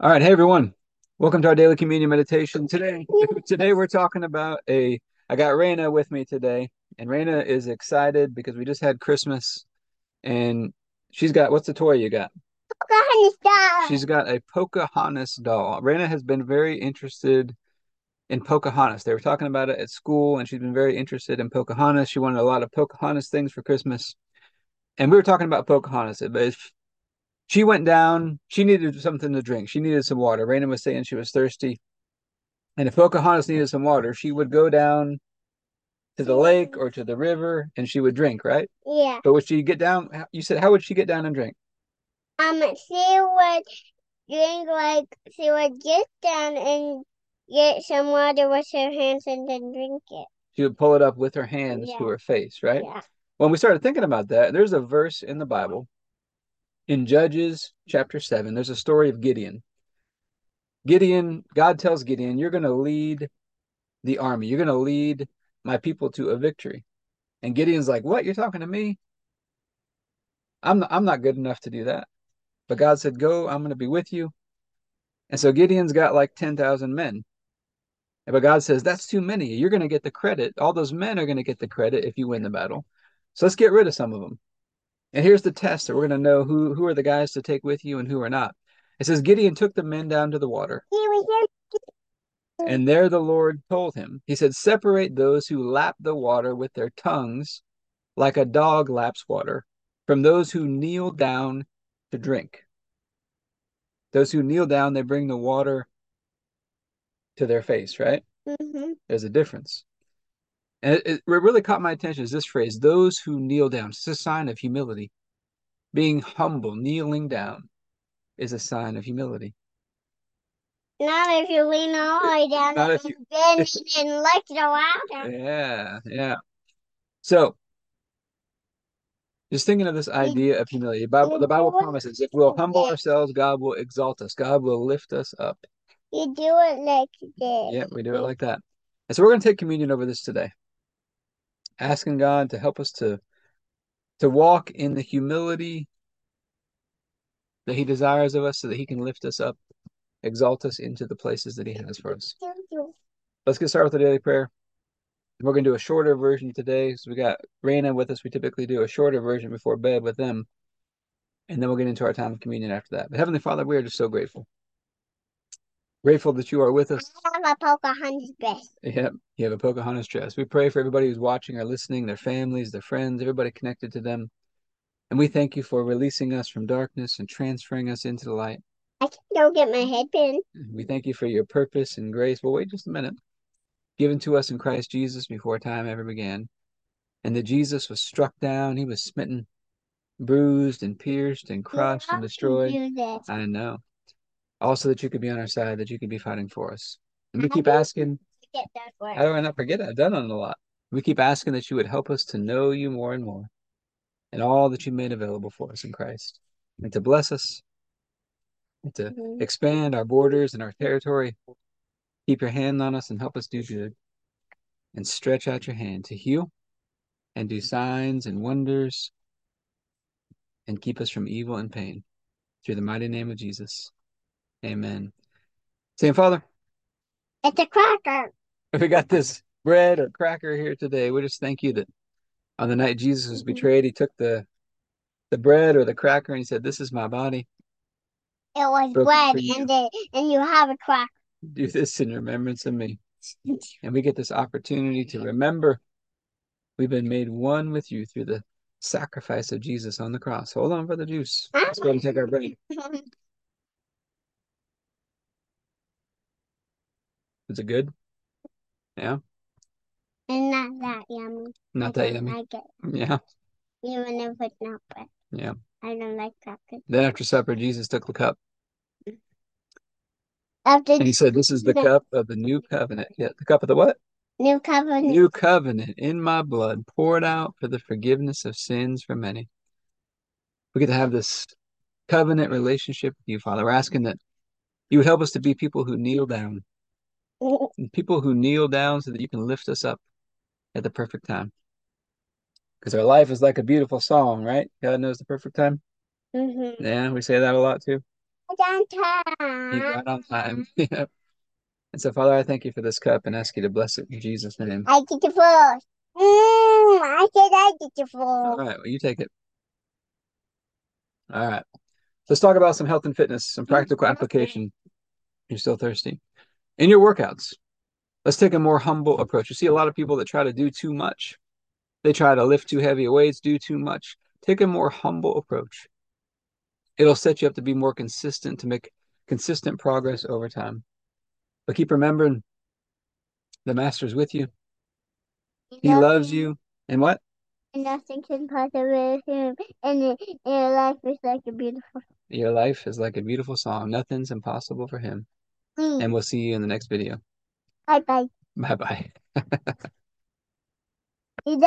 All right, hey everyone. Welcome to our daily communion meditation. Today, today we're talking about a I got Reina with me today, and Reina is excited because we just had Christmas and she's got what's the toy you got? Pocahontas doll. She's got a Pocahontas doll. Reina has been very interested in Pocahontas. They were talking about it at school, and she's been very interested in Pocahontas. She wanted a lot of Pocahontas things for Christmas. And we were talking about Pocahontas, but if she went down. She needed something to drink. She needed some water. Reina was saying she was thirsty. And if Pocahontas needed some water, she would go down to the lake or to the river and she would drink, right? Yeah. But would she get down? You said, how would she get down and drink? Um, she would drink like she would get down and get some water with her hands and then drink it. She would pull it up with her hands Yeah. to her face, right? Yeah. When we started thinking about that, there's a verse in the Bible in Judges chapter 7, there's a story of Gideon. Gideon, God tells Gideon, You're going to lead the army, you're going to lead my people to a victory. And Gideon's like, What? You're talking to me? I'm not, I'm not good enough to do that. But God said, Go, I'm going to be with you. And so Gideon's got like 10,000 men. But God says, That's too many. You're going to get the credit. All those men are going to get the credit if you win the battle. So let's get rid of some of them. And here's the test that we're going to know who, who are the guys to take with you and who are not. It says, Gideon took the men down to the water. And there the Lord told him, He said, Separate those who lap the water with their tongues, like a dog laps water, from those who kneel down to drink. Those who kneel down, they bring the water to their face, right? Mm-hmm. There's a difference. And it, it really caught my attention is this phrase, those who kneel down. It's a sign of humility. Being humble, kneeling down is a sign of humility. Not if you lean all the way down Not and if you- bend if- and the water. Yeah, yeah. So, just thinking of this idea of humility, the Bible, the Bible promises if we'll humble ourselves, God will exalt us. God will lift us up. You do it like this. Yeah, we do it like that. And so we're going to take communion over this today, asking God to help us to to walk in the humility that He desires of us, so that He can lift us up, exalt us into the places that He has for us. Let's get started with the daily prayer. We're going to do a shorter version today. So we got Reina with us. We typically do a shorter version before bed with them. And then we'll get into our time of communion after that. But Heavenly Father, we are just so grateful. Grateful that you are with us. I have a Pocahontas dress. Yep, you have a Pocahontas dress. We pray for everybody who's watching or listening, their families, their friends, everybody connected to them. And we thank you for releasing us from darkness and transferring us into the light. I can go get my headband. We thank you for your purpose and grace. Well, wait just a minute. Given to us in Christ Jesus before time ever began. And that Jesus was struck down, he was smitten, bruised and pierced and crushed and destroyed. I know. Also, that you could be on our side, that you could be fighting for us. And we I keep asking, how do I not forget it? I've done it a lot. We keep asking that you would help us to know you more and more and all that you made available for us in Christ and to bless us and to Mhm. expand our borders and our territory. Keep your hand on us and help us do good and stretch out your hand to heal and do signs and wonders and keep us from evil and pain. Through the mighty name of Jesus. Amen. Same Father, It's a cracker. if we got this bread or cracker here today, we just thank you that on the night Jesus was Mhm. betrayed, he took the the bread or the cracker and he said, This is my body. It was Broken bread and the, and you have a cracker. Do this in remembrance of me. And we get this opportunity to remember we've been made one with you through the sacrifice of Jesus on the cross. Hold on for the juice. Let's go and take our break. Is it good? Yeah, and not that yummy. not I that don't yummy. like it. Yeah, Even if it's not bread. yeah. I don't like crackers. Then after supper, Jesus took the cup After and he said, This is the The- cup of the new covenant. Yeah, the cup of the what? new covenant, New covenant in my blood, poured out for the forgiveness of sins for many. We get to have this covenant relationship with you, Father. We're asking that you would help us to be people who kneel down, people who kneel down so that you can lift us up at the perfect time. Because our life is like a beautiful song, right? God knows the perfect time. Mhm. Yeah, we say that a lot too. Downtown. He's right on time. yep. And so, Father, I thank you for this cup and ask you to bless it in Jesus' name. I get the first. Mm, I said I get the first. right, well, you take it. All right. Let's talk about some health and fitness, some practical application. You're still thirsty. In your workouts, let's take a more humble approach. You see a lot of people that try to do too much. They try to lift too heavy weights, do too much. Take a more humble approach. It'll set you up to be more consistent, to make consistent progress over time. But keep remembering the master's with you. He loves you. And what? And nothing can possibly him. And, and your life is like a beautiful. Your life is like a beautiful song. Nothing's impossible for him. Mm. And we'll see you in the next video. Bye bye. Bye bye. That